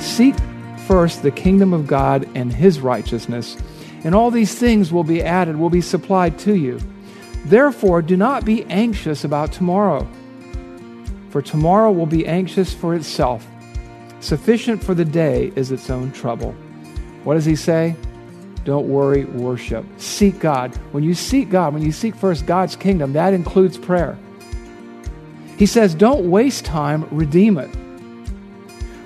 Seek first the kingdom of God and his righteousness, and all these things will be added, will be supplied to you. Therefore, do not be anxious about tomorrow, for tomorrow will be anxious for itself. Sufficient for the day is its own trouble. What does he say? Don't worry, worship. Seek God. When you seek God, when you seek first God's kingdom, that includes prayer. He says, don't waste time, redeem it.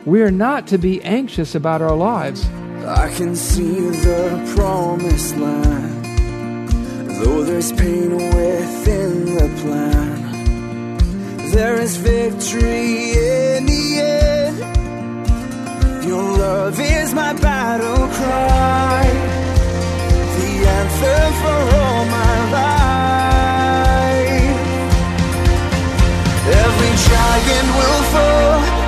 We are not to be anxious about our lives. I can see the promised land, though there's pain within the plan. There is victory in the end. Your love is my battle cry, the answer for all my life. Every giant will fall,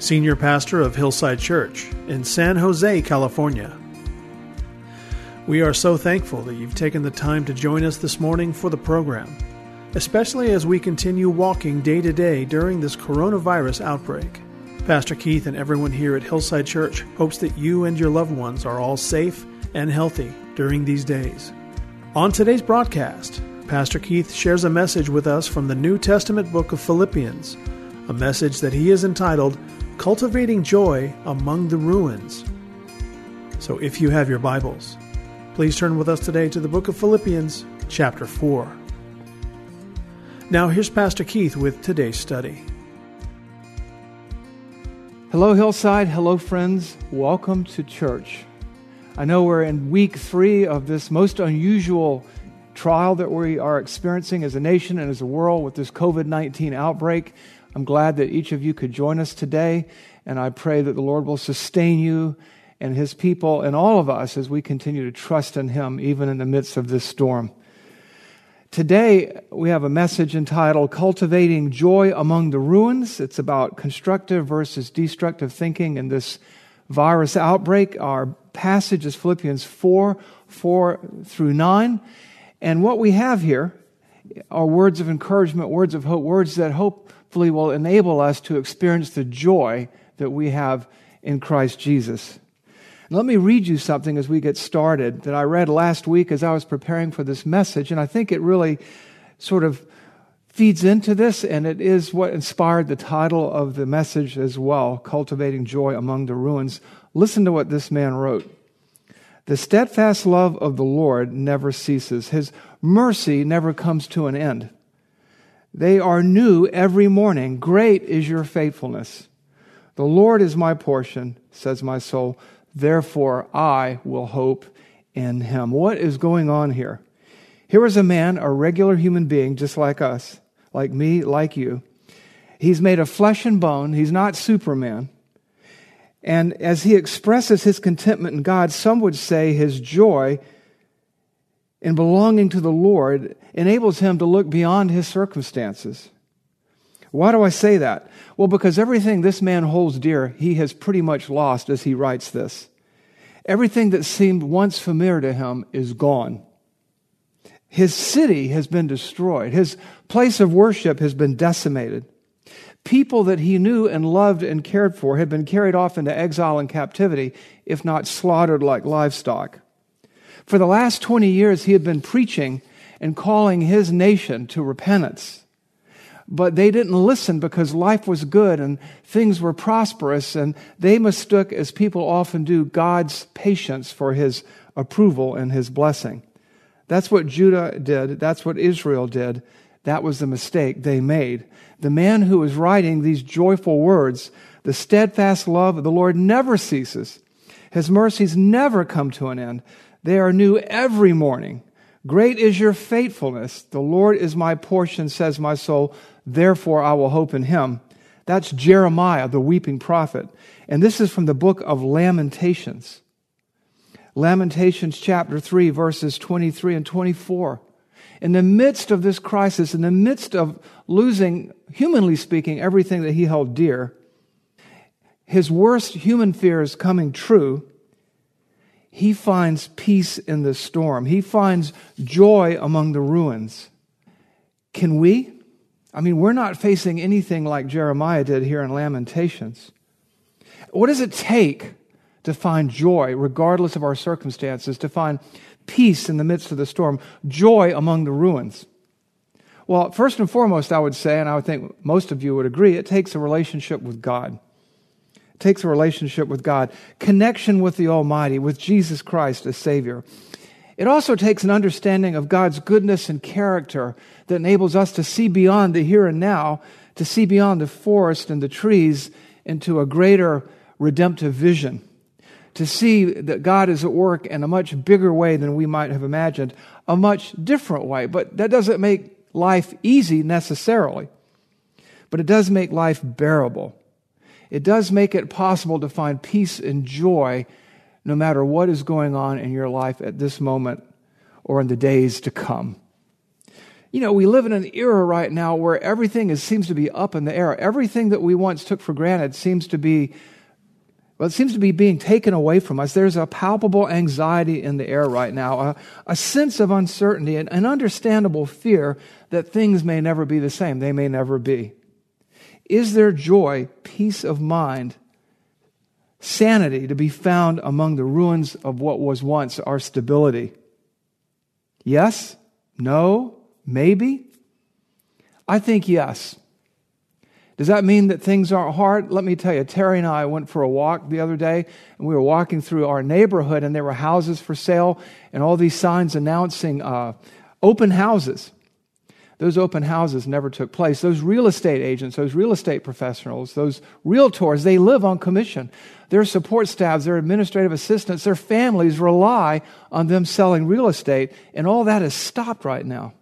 Senior Pastor of Hillside Church in San Jose, California. We are so thankful that you've taken the time to join us this morning for the program, especially as we continue walking day to day during this coronavirus outbreak. Pastor Keith and everyone here at Hillside Church hopes that you and your loved ones are all safe and healthy during these days. On today's broadcast, Pastor Keith shares a message with us from the New Testament book of Philippians, a message that he has entitled Cultivating Joy Among the Ruins. So if you have your Bibles, please turn with us today to the book of Philippians, chapter 4. Now here's Pastor Keith with today's study. Hello, Hillside. Hello, friends. Welcome to church. I know we're in week three of this most unusual trial that we are experiencing as a nation and as a world with this COVID 19 outbreak. I'm glad that each of you could join us today, and I pray that the Lord will sustain you and his people and all of us as we continue to trust in him, even in the midst of this storm. Today, we have a message entitled Cultivating Joy Among the Ruins. It's about constructive versus destructive thinking in this virus outbreak. Our passage is Philippians 4 4 through 9. And what we have here are words of encouragement, words of hope, words that hopefully will enable us to experience the joy that we have in Christ Jesus. Let me read you something as we get started that I read last week as I was preparing for this message, and I think it really sort of feeds into this, and it is what inspired the title of the message as well Cultivating Joy Among the Ruins. Listen to what this man wrote. The steadfast love of the Lord never ceases, His mercy never comes to an end. They are new every morning. Great is your faithfulness. The Lord is my portion, says my soul. Therefore, I will hope in him. What is going on here? Here is a man, a regular human being, just like us, like me, like you. He's made of flesh and bone. He's not Superman. And as he expresses his contentment in God, some would say his joy in belonging to the Lord enables him to look beyond his circumstances. Why do I say that? Well, because everything this man holds dear, he has pretty much lost as he writes this. Everything that seemed once familiar to him is gone. His city has been destroyed. His place of worship has been decimated. People that he knew and loved and cared for had been carried off into exile and captivity, if not slaughtered like livestock. For the last 20 years, he had been preaching and calling his nation to repentance. but they didn't listen because life was good and things were prosperous, and they mistook, as people often do, God's patience for his approval and his blessing. That's what Judah did. That's what Israel did. That was the mistake they made. The man who was writing these joyful words, the steadfast love of the Lord never ceases. His mercies never come to an end. They are new every morning. Great is your faithfulness. The Lord is my portion, says my soul. Therefore I will hope in him. That's Jeremiah, the weeping prophet. And this is from the book of Lamentations. Lamentations chapter 3, verses 23 and 24. In the midst of this crisis, in the midst of losing, humanly speaking, everything that he held dear, his worst human fears coming true, he finds peace in the storm. He finds joy among the ruins. Can we? I mean, we're not facing anything like Jeremiah did here in Lamentations. What does it take to find joy, regardless of our circumstances, to find peace in the midst of the storm, joy among the ruins? Well, first and foremost, I would say, and I would think most of you would agree, it takes a relationship with God. Takes a relationship with God, connection with the Almighty, with Jesus Christ as Savior. It also takes an understanding of God's goodness and character that enables us to see beyond the here and now, to see beyond the forest and the trees into a greater redemptive vision. To see that God is at work in a much bigger way than we might have imagined, a much different way. But that doesn't make life easy necessarily, but it does make life bearable. It does make it possible to find peace and joy no matter what is going on in your life at this moment or in the days to come. You know, we live in an era right now where everything is, seems to be up in the air. Everything that we once took for granted seems to be, well, it seems to be being taken away from us. There's a palpable anxiety in the air right now, a, a sense of uncertainty, and an understandable fear that things may never be the same. They may never be. Is there joy, peace of mind, sanity to be found among the ruins of what was once our stability? Yes? No? Maybe? I think yes. Does that mean that things aren't hard? Let me tell you, Terry and I went for a walk the other day, and we were walking through our neighborhood, and there were houses for sale, and all these signs announcing uh, open houses. Those open houses never took place. Those real estate agents, those real estate professionals, those realtors, they live on commission. Their support staffs, their administrative assistants, their families rely on them selling real estate, and all that is stopped right now.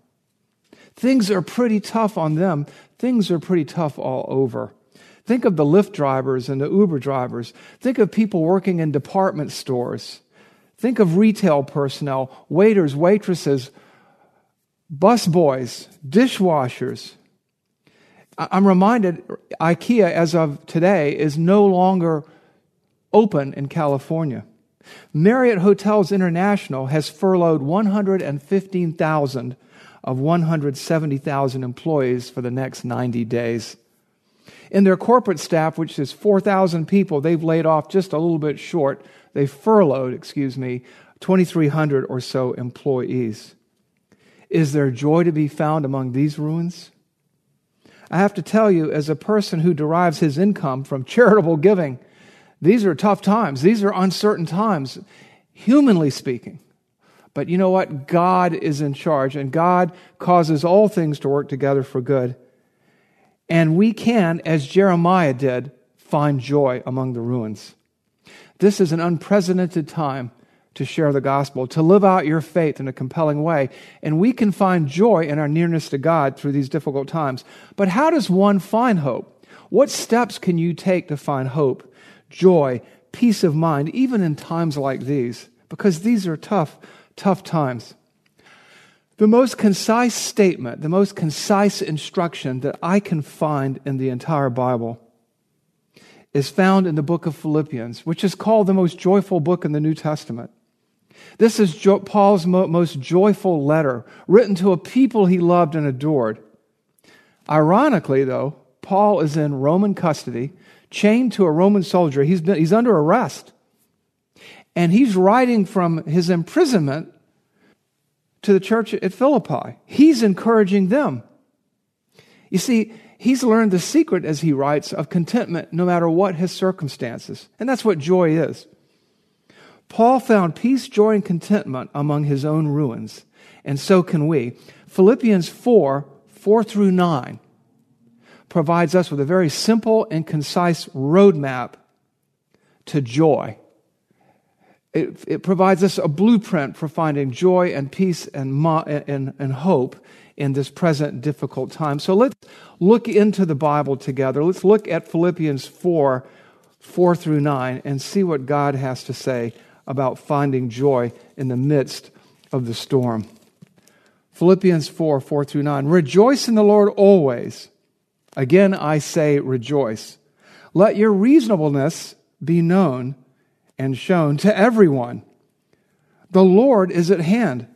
Things are pretty tough on them. Things are pretty tough all over. Think of the Lyft drivers and the Uber drivers. Think of people working in department stores. Think of retail personnel, waiters, waitresses, bus boys, dishwashers. I'm reminded IKEA, as of today, is no longer open in California. Marriott Hotels International has furloughed 115,000 of 170,000 employees for the next 90 days. In their corporate staff, which is 4,000 people, they've laid off just a little bit short. They furloughed, excuse me, 2,300 or so employees. Is there joy to be found among these ruins? I have to tell you, as a person who derives his income from charitable giving, these are tough times. These are uncertain times, humanly speaking. But you know what? God is in charge, and God causes all things to work together for good. And we can, as Jeremiah did, find joy among the ruins. This is an unprecedented time to share the gospel, to live out your faith in a compelling way. And we can find joy in our nearness to God through these difficult times. But how does one find hope? What steps can you take to find hope, joy, peace of mind, even in times like these? Because these are tough tough times. The most concise statement, the most concise instruction that I can find in the entire Bible is found in the book of Philippians, which is called the most joyful book in the New Testament. This is jo- Paul's mo- most joyful letter, written to a people he loved and adored. Ironically, though, Paul is in Roman custody, chained to a Roman soldier. He's, been, he's under arrest. And he's writing from his imprisonment to the church at Philippi. He's encouraging them. You see, He's learned the secret, as he writes, of contentment no matter what his circumstances. And that's what joy is. Paul found peace, joy, and contentment among his own ruins, and so can we. Philippians 4 4 through 9 provides us with a very simple and concise roadmap to joy. It, it provides us a blueprint for finding joy and peace and, and, and hope in this present difficult time. So let's look into the Bible together. Let's look at Philippians 4 4 through 9 and see what God has to say about finding joy in the midst of the storm. Philippians 4 4 through 9. Rejoice in the Lord always. Again, I say rejoice. Let your reasonableness be known and shown to everyone. The Lord is at hand.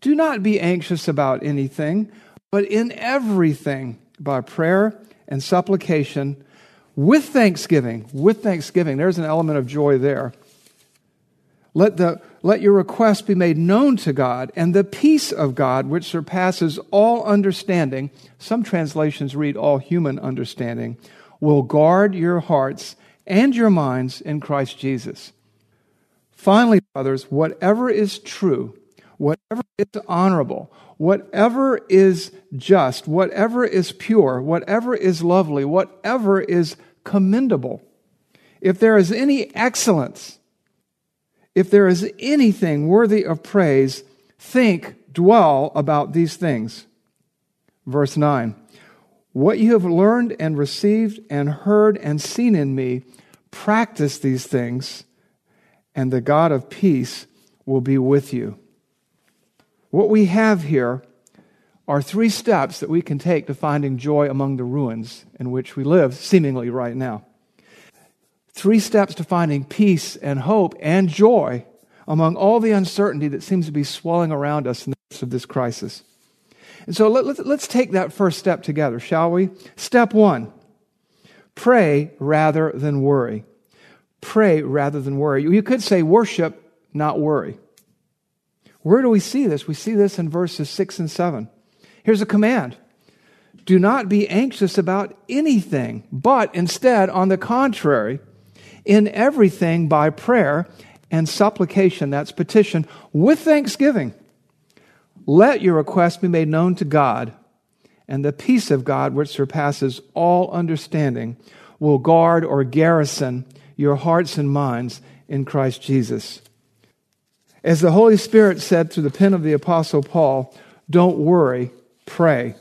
Do not be anxious about anything, but in everything, by prayer and supplication, with thanksgiving, with thanksgiving, there's an element of joy there. Let, the, let your request be made known to God, and the peace of God, which surpasses all understanding, some translations read all human understanding, will guard your hearts and your minds in Christ Jesus. Finally, brothers, whatever is true, whatever is honorable, whatever is just, whatever is pure, whatever is lovely, whatever is commendable, if there is any excellence, if there is anything worthy of praise, think, dwell about these things. Verse 9 What you have learned and received and heard and seen in me, practice these things and the God of peace will be with you. What we have here are three steps that we can take to finding joy among the ruins in which we live, seemingly right now. Three steps to finding peace and hope and joy among all the uncertainty that seems to be swelling around us in the midst of this crisis. And so let, us let, take that first step together, shall we? Step one pray rather than worry. Pray rather than worry. You could say worship, not worry. Where do we see this? We see this in verses 6 and 7. Here's a command Do not be anxious about anything, but instead, on the contrary, in everything by prayer and supplication, that's petition, with thanksgiving, let your request be made known to God, and the peace of God, which surpasses all understanding, will guard or garrison your hearts and minds in Christ Jesus. As the Holy Spirit said through the pen of the Apostle Paul, don't worry, pray.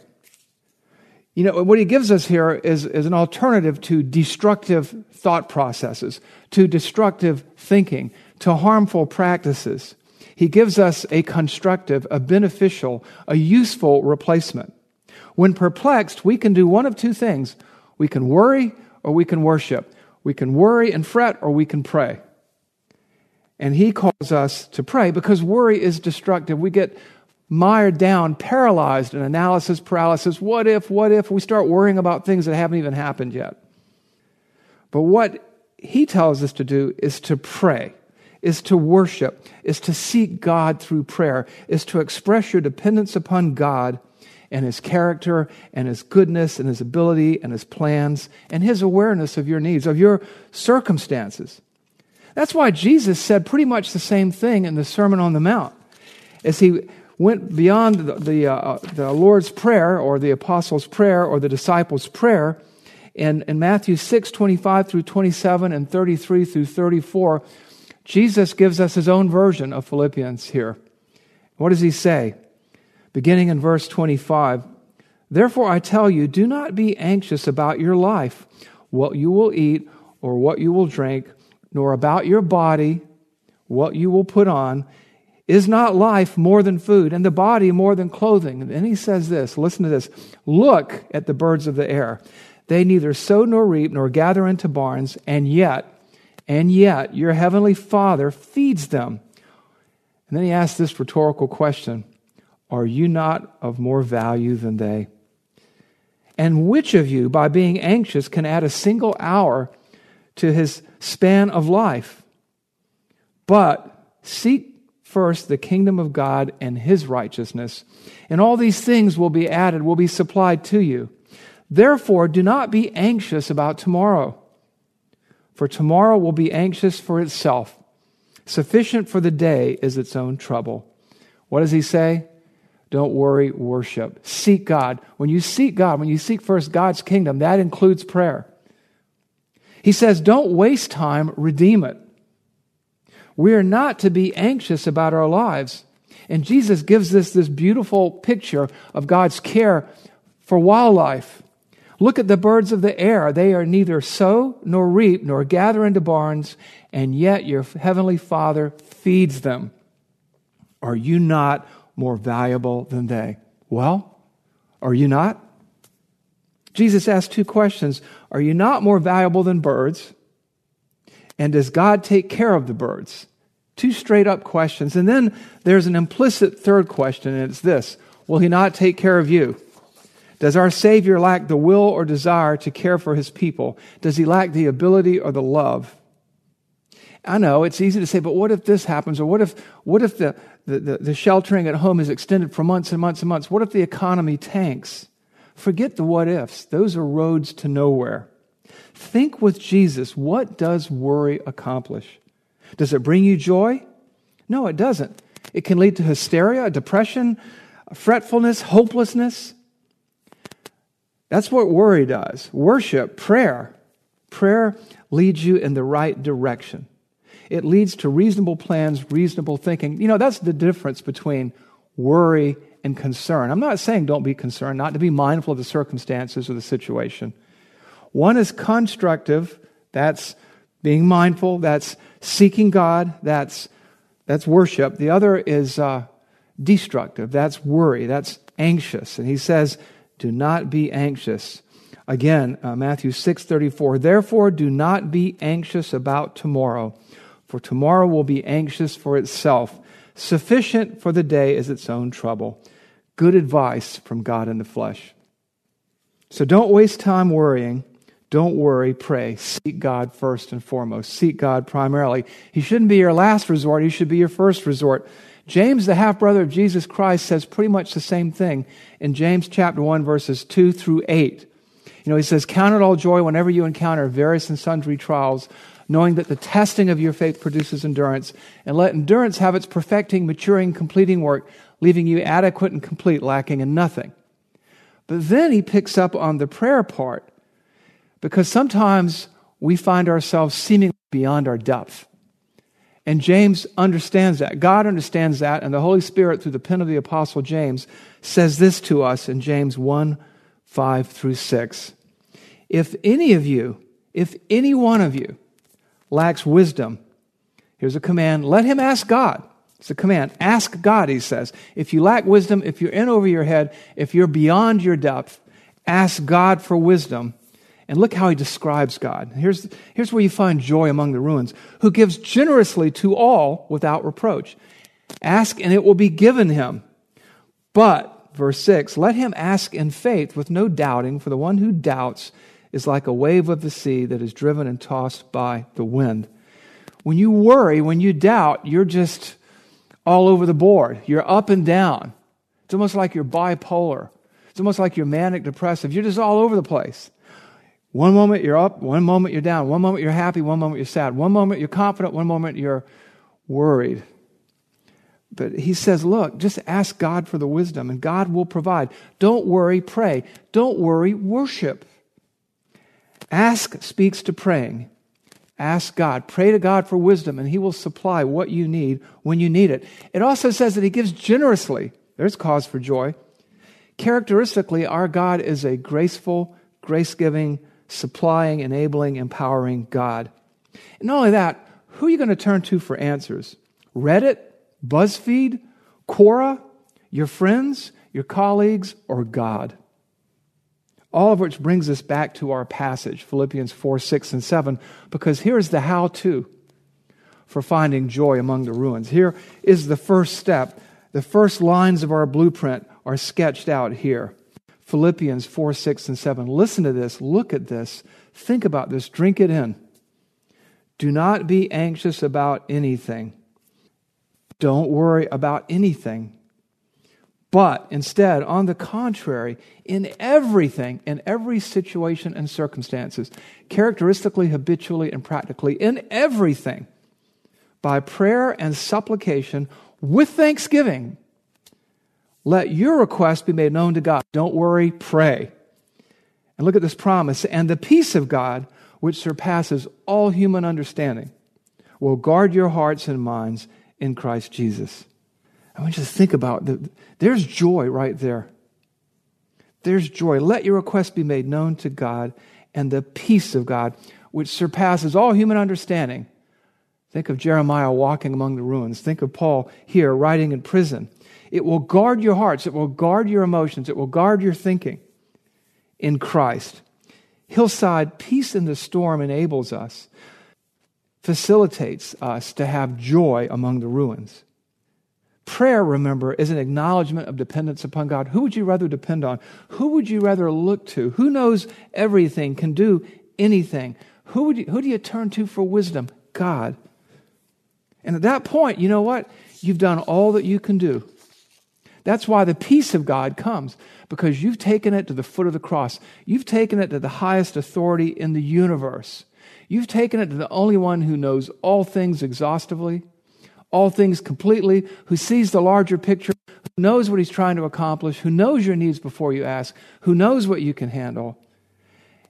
You know, what he gives us here is, is an alternative to destructive thought processes, to destructive thinking, to harmful practices. He gives us a constructive, a beneficial, a useful replacement. When perplexed, we can do one of two things. We can worry or we can worship. We can worry and fret, or we can pray. And he calls us to pray because worry is destructive. We get mired down, paralyzed in analysis paralysis. What if, what if? We start worrying about things that haven't even happened yet. But what he tells us to do is to pray, is to worship, is to seek God through prayer, is to express your dependence upon God and his character and his goodness and his ability and his plans and his awareness of your needs, of your circumstances. That's why Jesus said pretty much the same thing in the Sermon on the Mount. As he went beyond the, the, uh, the Lord's Prayer or the Apostles' Prayer or the Disciples' Prayer, in, in Matthew 6, 25 through 27 and 33 through 34, Jesus gives us his own version of Philippians here. What does he say? beginning in verse 25. Therefore, I tell you, do not be anxious about your life, what you will eat or what you will drink, nor about your body, what you will put on. Is not life more than food, and the body more than clothing? And then he says this listen to this Look at the birds of the air. They neither sow nor reap nor gather into barns, and yet, and yet, your heavenly Father feeds them. And then he asks this rhetorical question are you not of more value than they? And which of you, by being anxious, can add a single hour to his span of life? But seek first the kingdom of God and his righteousness, and all these things will be added, will be supplied to you. Therefore, do not be anxious about tomorrow, for tomorrow will be anxious for itself. Sufficient for the day is its own trouble. What does he say? Don't worry, worship. Seek God. When you seek God, when you seek first God's kingdom, that includes prayer. He says, don't waste time, redeem it. We are not to be anxious about our lives. And Jesus gives us this beautiful picture of God's care for wildlife. Look at the birds of the air. They are neither sow nor reap nor gather into barns, and yet your heavenly Father feeds them. Are you not more valuable than they? Well, are you not? Jesus asked two questions Are you not more valuable than birds? And does God take care of the birds? Two straight up questions. And then there's an implicit third question, and it's this Will He not take care of you? Does our Savior lack the will or desire to care for his people? Does he lack the ability or the love? I know it's easy to say, but what if this happens? Or what if, what if the, the, the, the sheltering at home is extended for months and months and months? What if the economy tanks? Forget the what ifs. Those are roads to nowhere. Think with Jesus what does worry accomplish? Does it bring you joy? No, it doesn't. It can lead to hysteria, depression, fretfulness, hopelessness. That's what worry does. Worship, prayer. Prayer leads you in the right direction. It leads to reasonable plans, reasonable thinking. You know, that's the difference between worry and concern. I'm not saying don't be concerned, not to be mindful of the circumstances or the situation. One is constructive, that's being mindful, that's seeking God, that's, that's worship. The other is uh, destructive, that's worry, that's anxious. And he says, do not be anxious. Again, uh, Matthew 6:34, therefore do not be anxious about tomorrow, for tomorrow will be anxious for itself. Sufficient for the day is its own trouble. Good advice from God in the flesh. So don't waste time worrying. Don't worry, pray. Seek God first and foremost. Seek God primarily. He shouldn't be your last resort, He should be your first resort. James, the half brother of Jesus Christ, says pretty much the same thing in James chapter 1, verses 2 through 8. You know, he says, Count it all joy whenever you encounter various and sundry trials, knowing that the testing of your faith produces endurance, and let endurance have its perfecting, maturing, completing work, leaving you adequate and complete, lacking in nothing. But then he picks up on the prayer part, because sometimes we find ourselves seemingly beyond our depth. And James understands that. God understands that. And the Holy Spirit, through the pen of the Apostle James, says this to us in James 1 5 through 6. If any of you, if any one of you lacks wisdom, here's a command let him ask God. It's a command. Ask God, he says. If you lack wisdom, if you're in over your head, if you're beyond your depth, ask God for wisdom and look how he describes God. Here's, here's where you find joy among the ruins, who gives generously to all without reproach. Ask and it will be given him. But, verse 6, let him ask in faith with no doubting, for the one who doubts is like a wave of the sea that is driven and tossed by the wind. When you worry, when you doubt, you're just all over the board. You're up and down. It's almost like you're bipolar. It's almost like you're manic depressive. You're just all over the place. One moment you're up, one moment you're down, one moment you're happy, one moment you're sad, one moment you're confident, one moment you're worried. But he says, look, just ask God for the wisdom and God will provide. Don't worry, pray. Don't worry, worship. Ask speaks to praying. Ask God. Pray to God for wisdom and he will supply what you need when you need it. It also says that he gives generously. There's cause for joy. Characteristically, our God is a graceful, grace giving, supplying, enabling, empowering God. And not only that, who are you going to turn to for answers? Reddit, BuzzFeed, Quora, your friends, your colleagues, or God? All of which brings us back to our passage, Philippians 4, 6, and 7, because here's the how to for finding joy among the ruins. Here is the first step. The first lines of our blueprint are sketched out here. Philippians 4, 6, and 7. Listen to this. Look at this. Think about this. Drink it in. Do not be anxious about anything. Don't worry about anything. But instead, on the contrary, in everything, in every situation and circumstances, characteristically, habitually, and practically, in everything, by prayer and supplication with thanksgiving, let your request be made known to God. Don't worry, pray. And look at this promise. And the peace of God, which surpasses all human understanding, will guard your hearts and minds in Christ Jesus. I want you to think about the, there's joy right there. There's joy. Let your request be made known to God, and the peace of God, which surpasses all human understanding. Think of Jeremiah walking among the ruins. Think of Paul here writing in prison. It will guard your hearts, it will guard your emotions, it will guard your thinking in Christ. Hillside, peace in the storm enables us, facilitates us to have joy among the ruins. Prayer, remember, is an acknowledgement of dependence upon God. Who would you rather depend on? Who would you rather look to? Who knows everything, can do anything? Who, would you, who do you turn to for wisdom? God. And at that point, you know what? You've done all that you can do. That's why the peace of God comes, because you've taken it to the foot of the cross. You've taken it to the highest authority in the universe. You've taken it to the only one who knows all things exhaustively, all things completely, who sees the larger picture, who knows what he's trying to accomplish, who knows your needs before you ask, who knows what you can handle.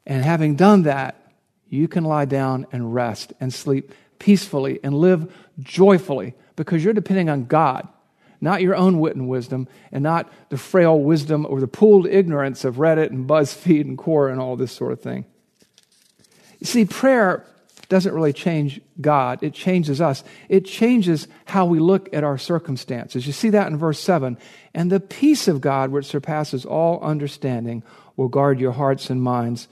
And having done that, you can lie down and rest and sleep peacefully and live joyfully because you're depending on God, not your own wit and wisdom, and not the frail wisdom or the pooled ignorance of Reddit and BuzzFeed and Quora and all this sort of thing. You see, prayer doesn't really change God, it changes us. It changes how we look at our circumstances. You see that in verse 7. And the peace of God, which surpasses all understanding, will guard your hearts and minds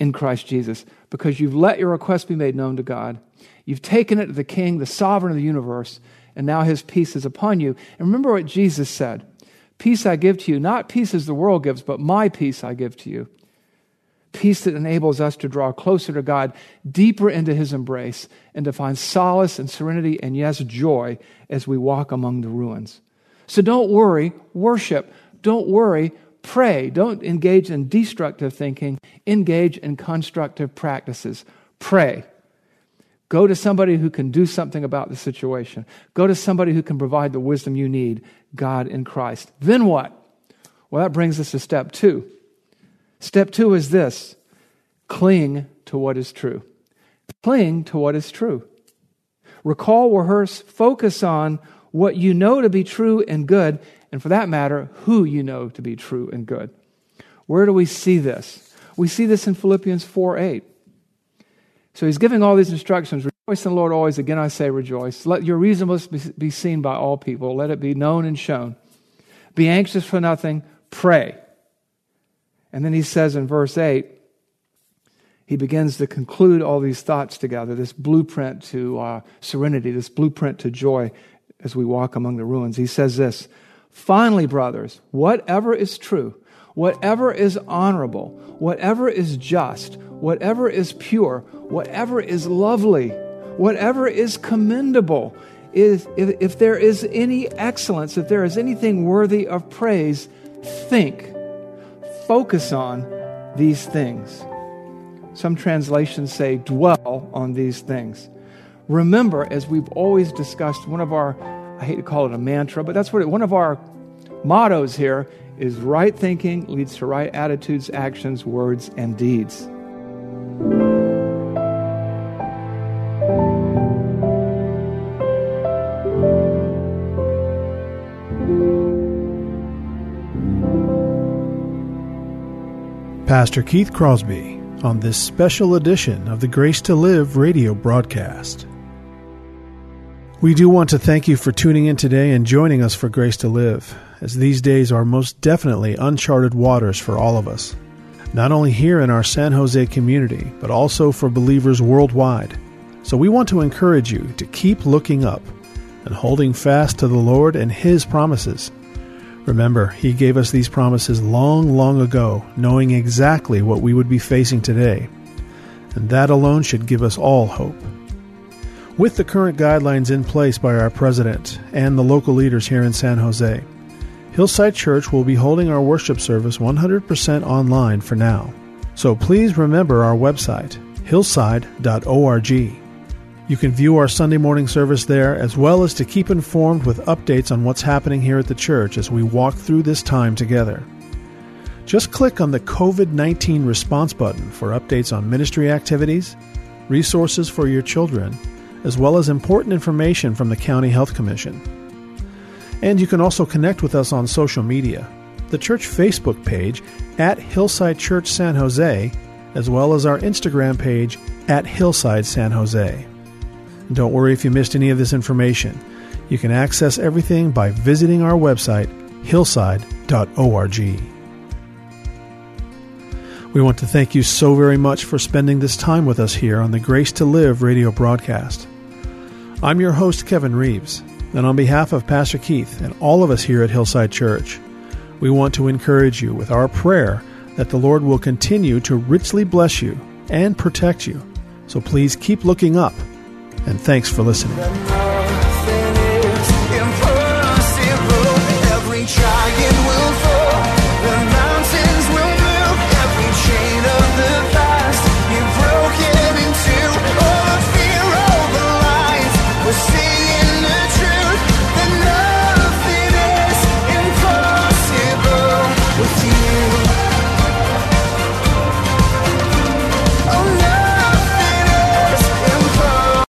in Christ Jesus, because you've let your request be made known to God. You've taken it to the King, the sovereign of the universe, and now his peace is upon you. And remember what Jesus said Peace I give to you, not peace as the world gives, but my peace I give to you peace that enables us to draw closer to God, deeper into His embrace, and to find solace and serenity and, yes, joy as we walk among the ruins. So don't worry, worship. Don't worry, pray. Don't engage in destructive thinking, engage in constructive practices. Pray. Go to somebody who can do something about the situation. Go to somebody who can provide the wisdom you need, God in Christ. Then what? Well, that brings us to step two. Step two is this cling to what is true. Cling to what is true. Recall, rehearse, focus on what you know to be true and good, and for that matter, who you know to be true and good. Where do we see this? We see this in Philippians 4 8. So he's giving all these instructions. Rejoice in the Lord always. Again, I say rejoice. Let your reasonableness be seen by all people. Let it be known and shown. Be anxious for nothing. Pray. And then he says in verse 8, he begins to conclude all these thoughts together this blueprint to uh, serenity, this blueprint to joy as we walk among the ruins. He says this Finally, brothers, whatever is true, whatever is honorable, whatever is just, whatever is pure, whatever is lovely, whatever is commendable, is, if, if there is any excellence, if there is anything worthy of praise, think focus on these things. Some translations say dwell on these things. Remember, as we've always discussed, one of our, I hate to call it a mantra, but that's what it, one of our mottos here is right thinking leads to right attitudes, actions, words, and deeds. Pastor Keith Crosby on this special edition of the Grace to Live radio broadcast. We do want to thank you for tuning in today and joining us for Grace to Live, as these days are most definitely uncharted waters for all of us, not only here in our San Jose community, but also for believers worldwide. So we want to encourage you to keep looking up and holding fast to the Lord and His promises Remember, He gave us these promises long, long ago, knowing exactly what we would be facing today. And that alone should give us all hope. With the current guidelines in place by our President and the local leaders here in San Jose, Hillside Church will be holding our worship service 100% online for now. So please remember our website, hillside.org. You can view our Sunday morning service there as well as to keep informed with updates on what's happening here at the church as we walk through this time together. Just click on the COVID 19 response button for updates on ministry activities, resources for your children, as well as important information from the County Health Commission. And you can also connect with us on social media. The church Facebook page at Hillside Church San Jose, as well as our Instagram page at Hillside San Jose. Don't worry if you missed any of this information. You can access everything by visiting our website, hillside.org. We want to thank you so very much for spending this time with us here on the Grace to Live radio broadcast. I'm your host, Kevin Reeves, and on behalf of Pastor Keith and all of us here at Hillside Church, we want to encourage you with our prayer that the Lord will continue to richly bless you and protect you. So please keep looking up and thanks for listening.